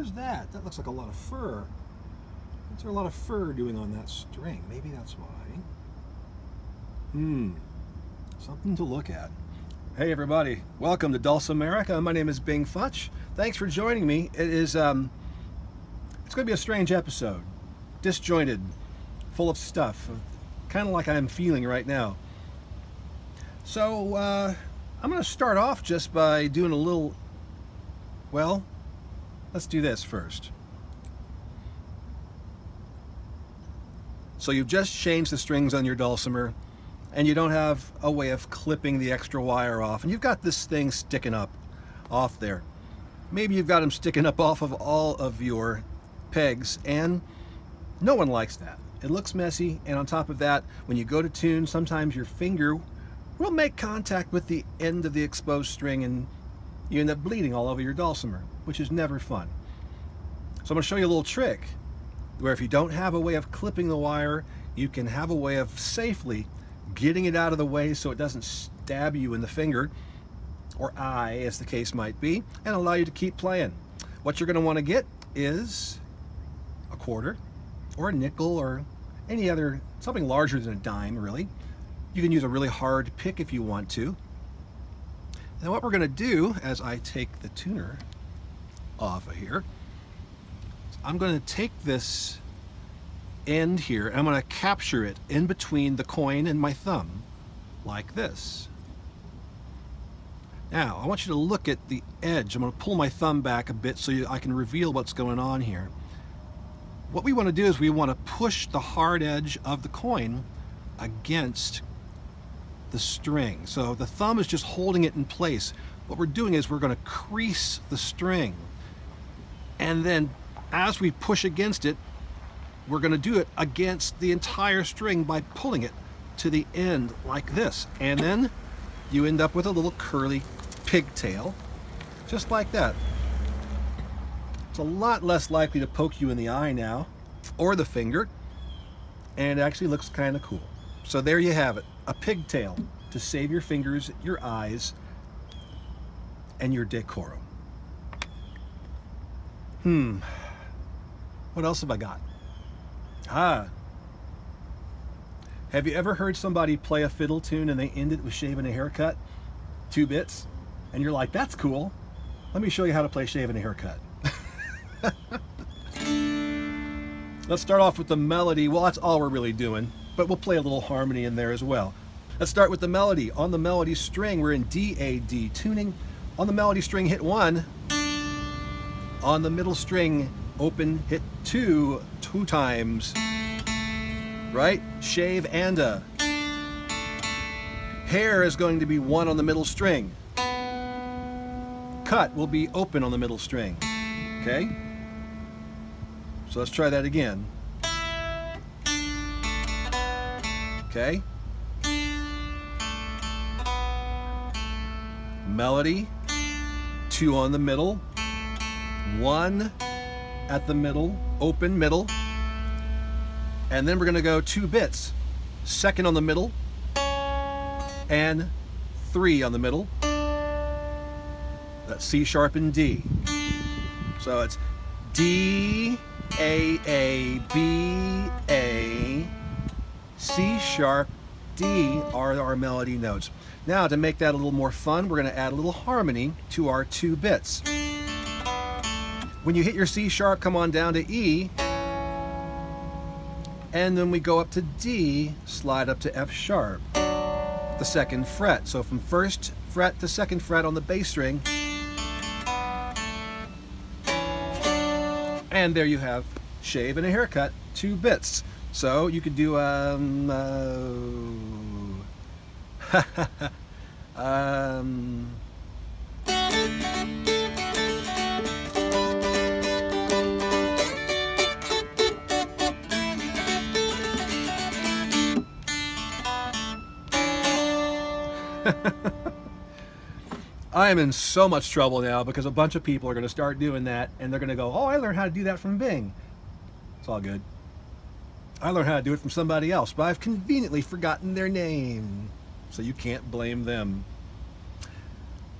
is that? That looks like a lot of fur. What's there a lot of fur doing on that string? Maybe that's why. Hmm. Something to look at. Hey everybody, welcome to Dulcimerica. My name is Bing Futch. Thanks for joining me. It is um it's to be a strange episode. Disjointed, full of stuff, kind of like I'm feeling right now. So, uh I'm to start off just by doing a little well, let's do this first. So you've just changed the strings on your dulcimer and you don't have a way of clipping the extra wire off and you've got this thing sticking up off there. Maybe you've got them sticking up off of all of your pegs and no one likes that. It looks messy and on top of that when you go to tune sometimes your finger will make contact with the end of the exposed string and you end up bleeding all over your dulcimer, which is never fun. So I'm going to show you a little trick where if you don't have a way of clipping the wire, you can have a way of safely getting it out of the way so it doesn't stab you in the finger or eye, as the case might be, and allow you to keep playing. What you're going to want to get is a quarter or a nickel or any other, something larger than a dime, really. You can use a really hard pick if you want to. Now what we're going to do as I take the tuner off of here, I'm going to take this end here and I'm going to capture it in between the coin and my thumb like this. Now I want you to look at the edge. I'm going to pull my thumb back a bit so I can reveal what's going on here. What we want to do is we want to push the hard edge of the coin against the string. So the thumb is just holding it in place. What we're doing is we're going to crease the string. And then as we push against it, we're going to do it against the entire string by pulling it to the end like this. And then you end up with a little curly pigtail, just like that. It's a lot less likely to poke you in the eye now, or the finger, and it actually looks kind of cool. So there you have it a pigtail to save your fingers, your eyes, and your decorum. Hmm. What else have I got? Ah. Have you ever heard somebody play a fiddle tune and they end it with shaving a haircut? Two bits? And you're like, that's cool. Let me show you how to play shaving a haircut. Let's start off with the melody. Well, that's all we're really doing, but we'll play a little harmony in there as well. Let's start with the melody. On the melody string, we're in D-A-D tuning. On the melody string, hit one. On the middle string, open, hit two, two times. Right? Shave and a. Hair is going to be one on the middle string. Cut will be open on the middle string. Okay? So let's try that again. Okay? melody, two on the middle, one at the middle, open middle, and then we're to go two bits, second on the middle, and three on the middle. That's C sharp and D. So it's D, A, A, B, A, C sharp, D are our melody notes. Now to make that a little more fun, we're going to add a little harmony to our two bits. When you hit your C sharp, come on down to E, and then we go up to D, slide up to F sharp, the second fret. So from first fret to second fret on the bass string, and there you have shave and a haircut, two bits. So you could do um, uh, um, I am in so much trouble now because a bunch of people are going to start doing that and they're going to go, oh, I learned how to do that from Bing. It's all good. I learned how to do it from somebody else, but I've conveniently forgotten their name. So you can't blame them.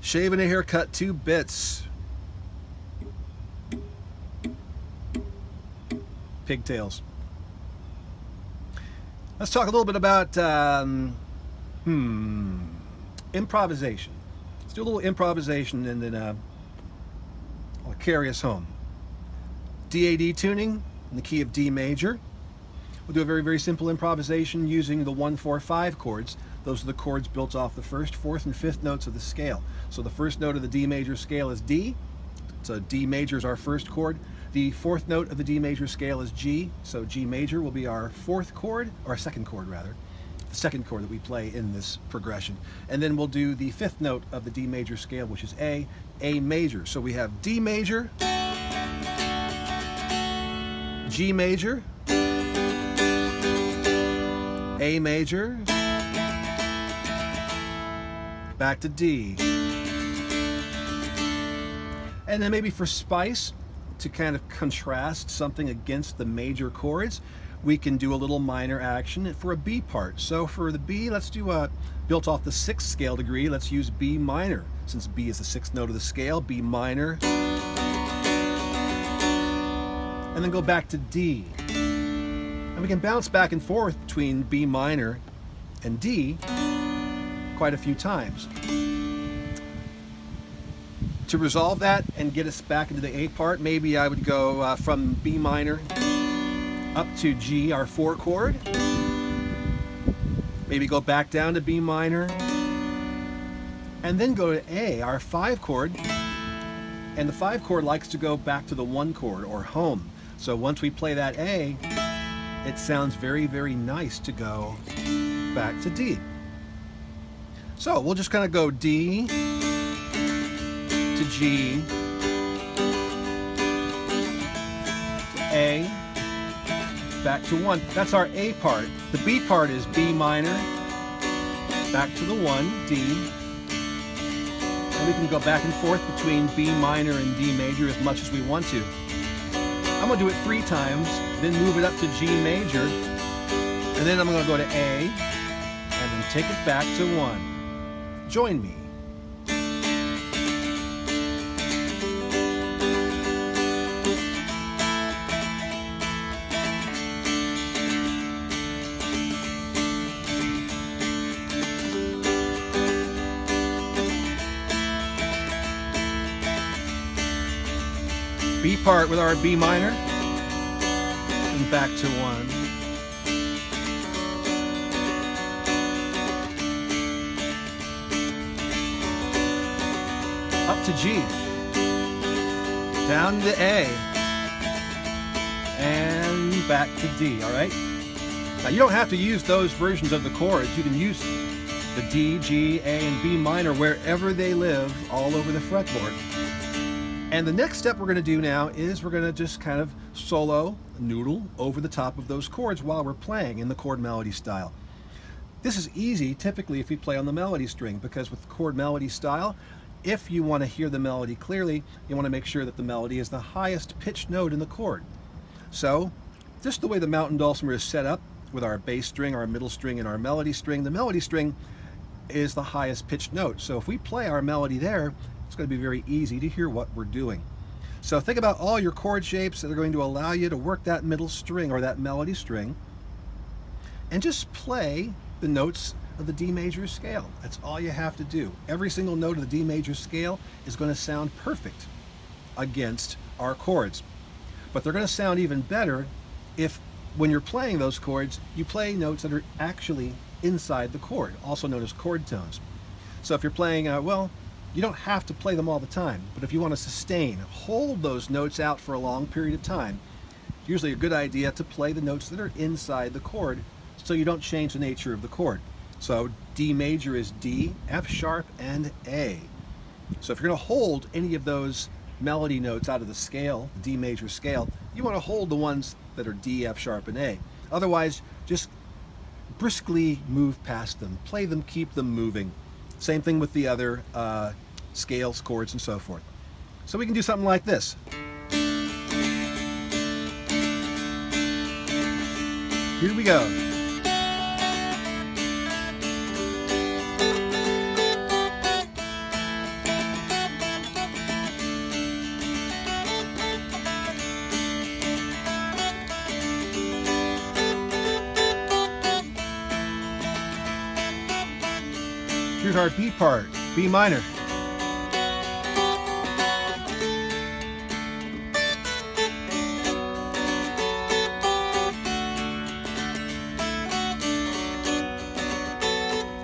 Shaving a haircut, two bits. Pigtails. Let's talk a little bit about um, hmm, improvisation. Let's do a little improvisation and then uh, I'll carry us home. DAD tuning in the key of D major. We'll do a very, very simple improvisation using the 1, 4, 5 chords. Those are the chords built off the first, fourth, and fifth notes of the scale. So the first note of the D major scale is D. So D major is our first chord. The fourth note of the D major scale is G. So G major will be our fourth chord, or second chord rather the second chord that we play in this progression. And then we'll do the fifth note of the D major scale, which is A, A major. So we have D major, G major, A major, back to D. And then maybe for spice, to kind of contrast something against the major chords, we can do a little minor action for a B part. So for the B, let's do a, built off the sixth scale degree, let's use B minor. Since B is the sixth note of the scale, B minor. And then go back to D. And we can bounce back and forth between B minor and D quite a few times. To resolve that and get us back into the A part, maybe I would go uh, from B minor up to G, our four chord. Maybe go back down to B minor. And then go to A, our five chord. And the five chord likes to go back to the one chord or home. So once we play that A, it sounds very, very nice to go back to D. So we'll just kind of go D to G, A, back to one. That's our A part. The B part is B minor, back to the one, D. And we can go back and forth between B minor and D major as much as we want to. I'm gonna do it three times, then move it up to G major, and then I'm gonna go to A, and then take it back to one. Join me. B part with our B minor and back to one. Up to G, down to A, and back to D, all right? Now you don't have to use those versions of the chords. You can use the D, G, A, and B minor wherever they live all over the fretboard. And the next step we're going to do now is we're going to just kind of solo, noodle over the top of those chords while we're playing in the chord melody style. This is easy typically if you play on the melody string because with chord melody style, if you want to hear the melody clearly, you want to make sure that the melody is the highest pitched note in the chord. So, just the way the mountain dulcimer is set up with our bass string, our middle string, and our melody string, the melody string is the highest pitched note. So if we play our melody there, it's going to be very easy to hear what we're doing. So think about all your chord shapes that are going to allow you to work that middle string or that melody string and just play the notes of the D major scale. That's all you have to do. Every single note of the D major scale is going to sound perfect against our chords. But they're going to sound even better if when you're playing those chords, you play notes that are actually inside the chord, also known as chord tones. So if you're playing, uh, well, you don't have to play them all the time, but if you want to sustain, hold those notes out for a long period of time, it's usually a good idea to play the notes that are inside the chord so you don't change the nature of the chord. So D major is D, F sharp, and A. So if you're going to hold any of those melody notes out of the scale, D major scale, you want to hold the ones that are D, F sharp, and A. Otherwise, just briskly move past them. Play them, keep them moving. Same thing with the other uh, scales, chords, and so forth. So we can do something like this. Here we go. Part, B minor.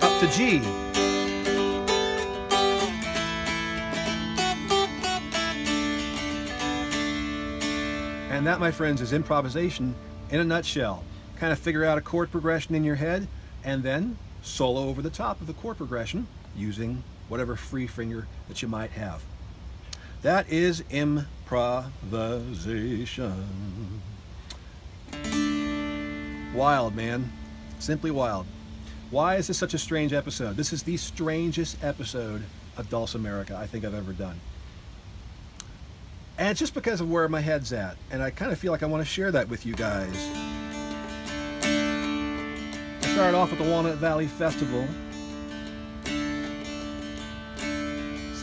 Up to G. And that, my friends, is improvisation in a nutshell. Kind of figure out a chord progression in your head and then solo over the top of the chord progression using whatever free finger that you might have. That is improvisation. Wild, man. Simply wild. Why is this such a strange episode? This is the strangest episode of Dulcimerica I think I've ever done. And it's just because of where my head's at. And I kind of feel like I want to share that with you guys. I started off at the Walnut Valley Festival,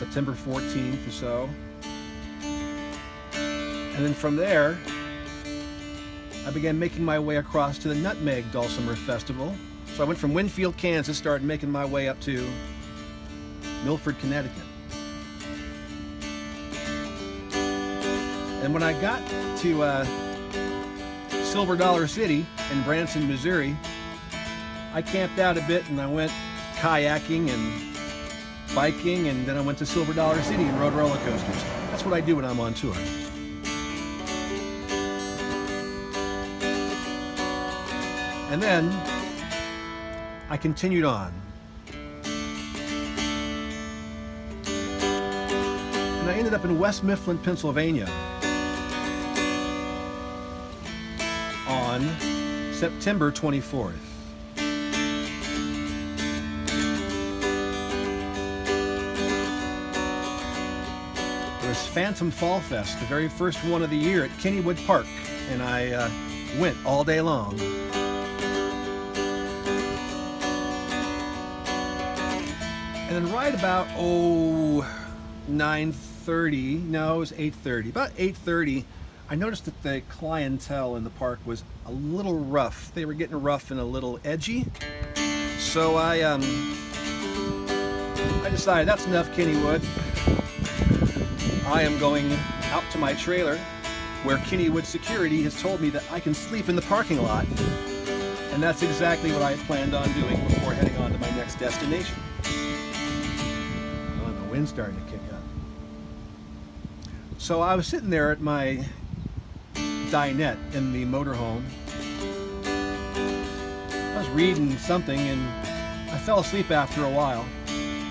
September 14th or so. And then from there, I began making my way across to the Nutmeg Dulcimer Festival. So I went from Winfield, Kansas, started making my way up to Milford, Connecticut. And when I got to uh, Silver Dollar City in Branson, Missouri, I camped out a bit and I went kayaking and biking, and then I went to Silver Dollar City and rode roller coasters. That's what I do when I'm on tour. And then I continued on. And I ended up in West Mifflin, Pennsylvania on September 24th. It was Phantom Fall Fest, the very first one of the year at Kennywood Park, and I uh, went all day long. And then right about oh 9:30, no, it was 8:30. About 8:30, I noticed that the clientele in the park was a little rough. They were getting rough and a little edgy. So I um I decided that's enough Kennywood. I am going out to my trailer where Kennywood security has told me that I can sleep in the parking lot. And that's exactly what I had planned on doing before heading on to my next destination. Oh, the wind's starting to kick up. So I was sitting there at my dinette in the motorhome. I was reading something and I fell asleep after a while.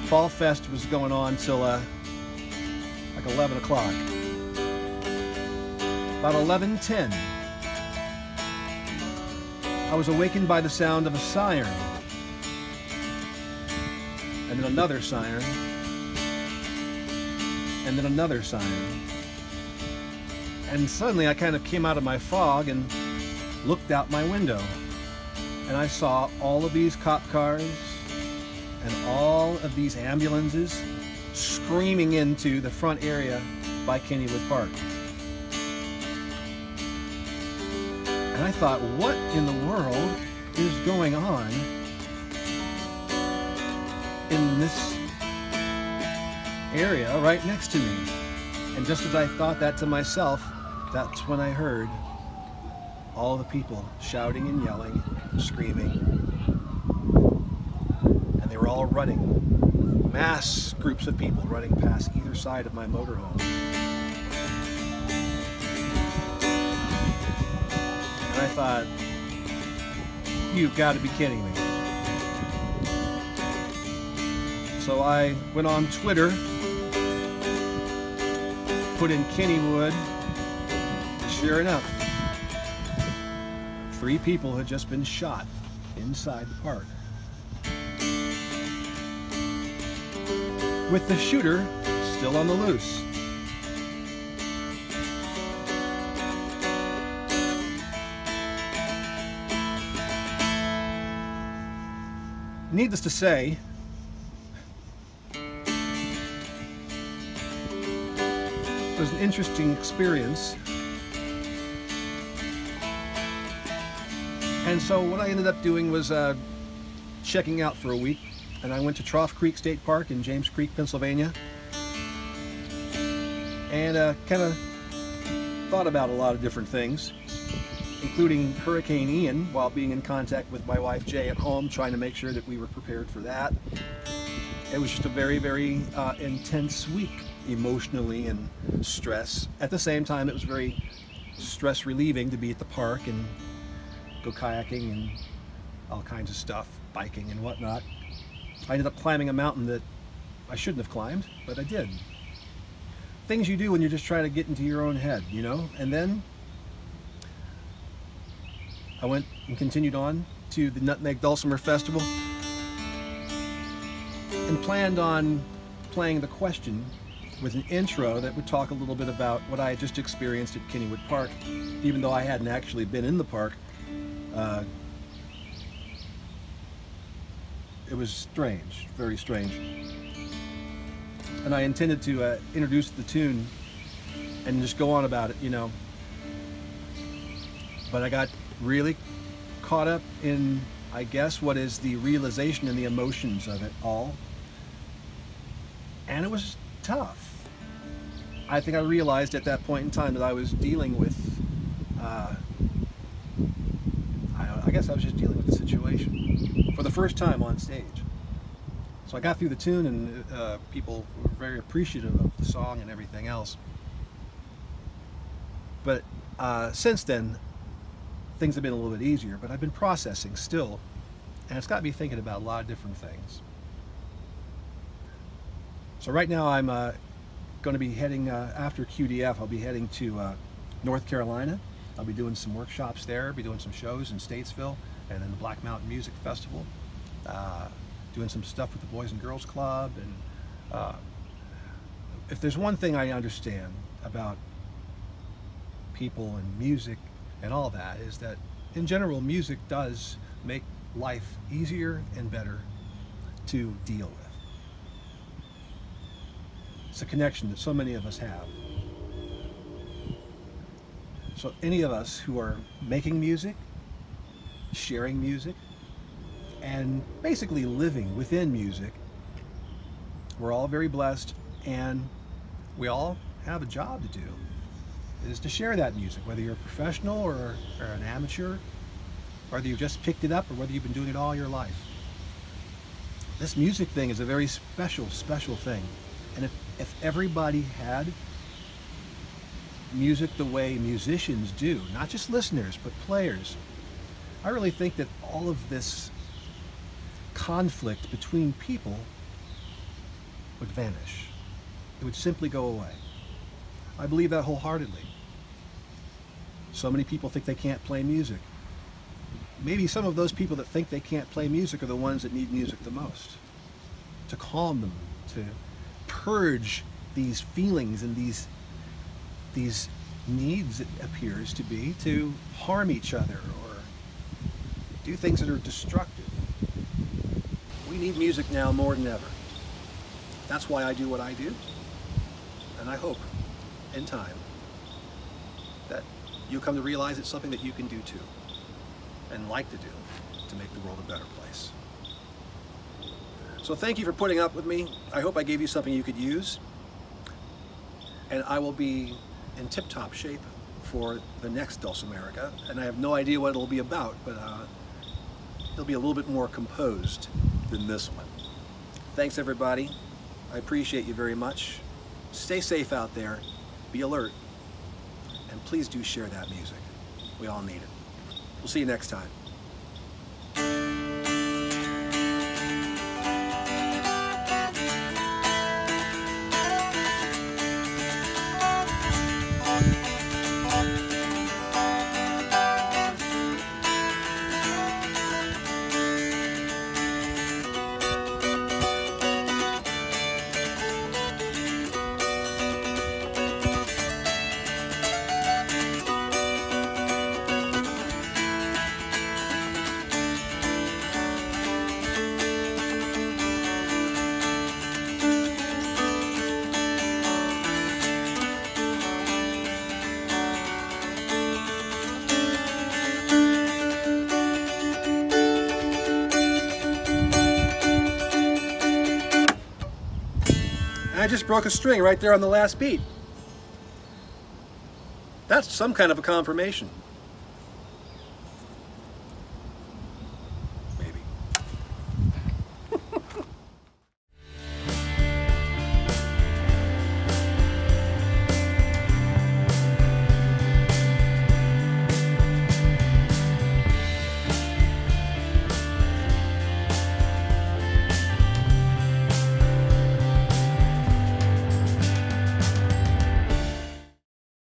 Fall Fest was going on till uh, like 11 o'clock. About 11:10, I was awakened by the sound of a siren, and then another siren, and then another siren. And suddenly I kind of came out of my fog and looked out my window. And I saw all of these cop cars and all of these ambulances screaming into the front area by Kennywood Park. And I thought, what in the world is going on in this area right next to me? And just as I thought that to myself, that's when I heard all the people shouting and yelling, screaming. And they were all running. Mass groups of people running past either side of my motorhome. And I thought, you've got to be kidding me. So I went on Twitter, put in Kennywood, Sure enough, three people had just been shot inside the park. With the shooter still on the loose. Needless to say, it was an interesting experience. And so what I ended up doing was uh, checking out for a week and I went to Trough Creek State Park in James Creek, Pennsylvania, and uh, kind of thought about a lot of different things, including Hurricane Ian, while being in contact with my wife Jay at home, trying to make sure that we were prepared for that. It was just a very, very uh, intense week, emotionally and stress. At the same time, it was very stress relieving to be at the park and go kayaking and all kinds of stuff, biking and whatnot. I ended up climbing a mountain that I shouldn't have climbed, but I did. Things you do when you're just trying to get into your own head, you know? And then I went and continued on to the Nutmeg Dulcimer Festival and planned on playing the question with an intro that would talk a little bit about what I had just experienced at Kennywood Park, even though I hadn't actually been in the park. Uh, it was strange, very strange. And I intended to uh, introduce the tune and just go on about it, you know. But I got really caught up in, I guess, what is the realization and the emotions of it all. And it was tough. I think I realized at that point in time that I was dealing with, uh, I, I guess I was just dealing with the situation for the first time on stage. So I got through the tune, and uh, people were very appreciative of the song and everything else. But uh, since then, things have been a little bit easier, but I've been processing still, and it's got me thinking about a lot of different things. So right now I'm uh, going to be heading uh, after QDF. I'll be heading to uh, North Carolina. I'll be doing some workshops there, be doing some shows in Statesville, and then the Black Mountain Music Festival. Uh, doing some stuff with the Boys and Girls Club, and uh, if there's one thing I understand about people and music and all that is that in general music does make life easier and better to deal with. It's a connection that so many of us have. So any of us who are making music, sharing music, and basically living within music, we're all very blessed and we all have a job to do. Is to share that music whether you're a professional or, or an amateur whether you've just picked it up or whether you've been doing it all your life. This music thing is a very special special thing. And if, if everybody had music the way musicians do not just listeners but players i really think that all of this conflict between people would vanish it would simply go away I believe that wholeheartedly. So many people think they can't play music. Maybe some of those people that think they can't play music are the ones that need music the most. To calm them, to purge these feelings and these these needs it appears to be to harm each other or do things that are destructive. We need music now more than ever. That's why I do what I do. And I hope in time that you'll come to realize it's something that you can do too and like to do to make the world a better place. So thank you for putting up with me. I hope I gave you something you could use. And I will be in tip-top shape for the next Dulcimerica. And I have no idea what it'll be about, but uh, it'll be a little bit more composed than this one. Thanks everybody. I appreciate you very much. Stay safe out there. Be alert. And please do share that music. We all need it. We'll see you next time. I just broke a string right there on the last beat. That's some kind of a confirmation.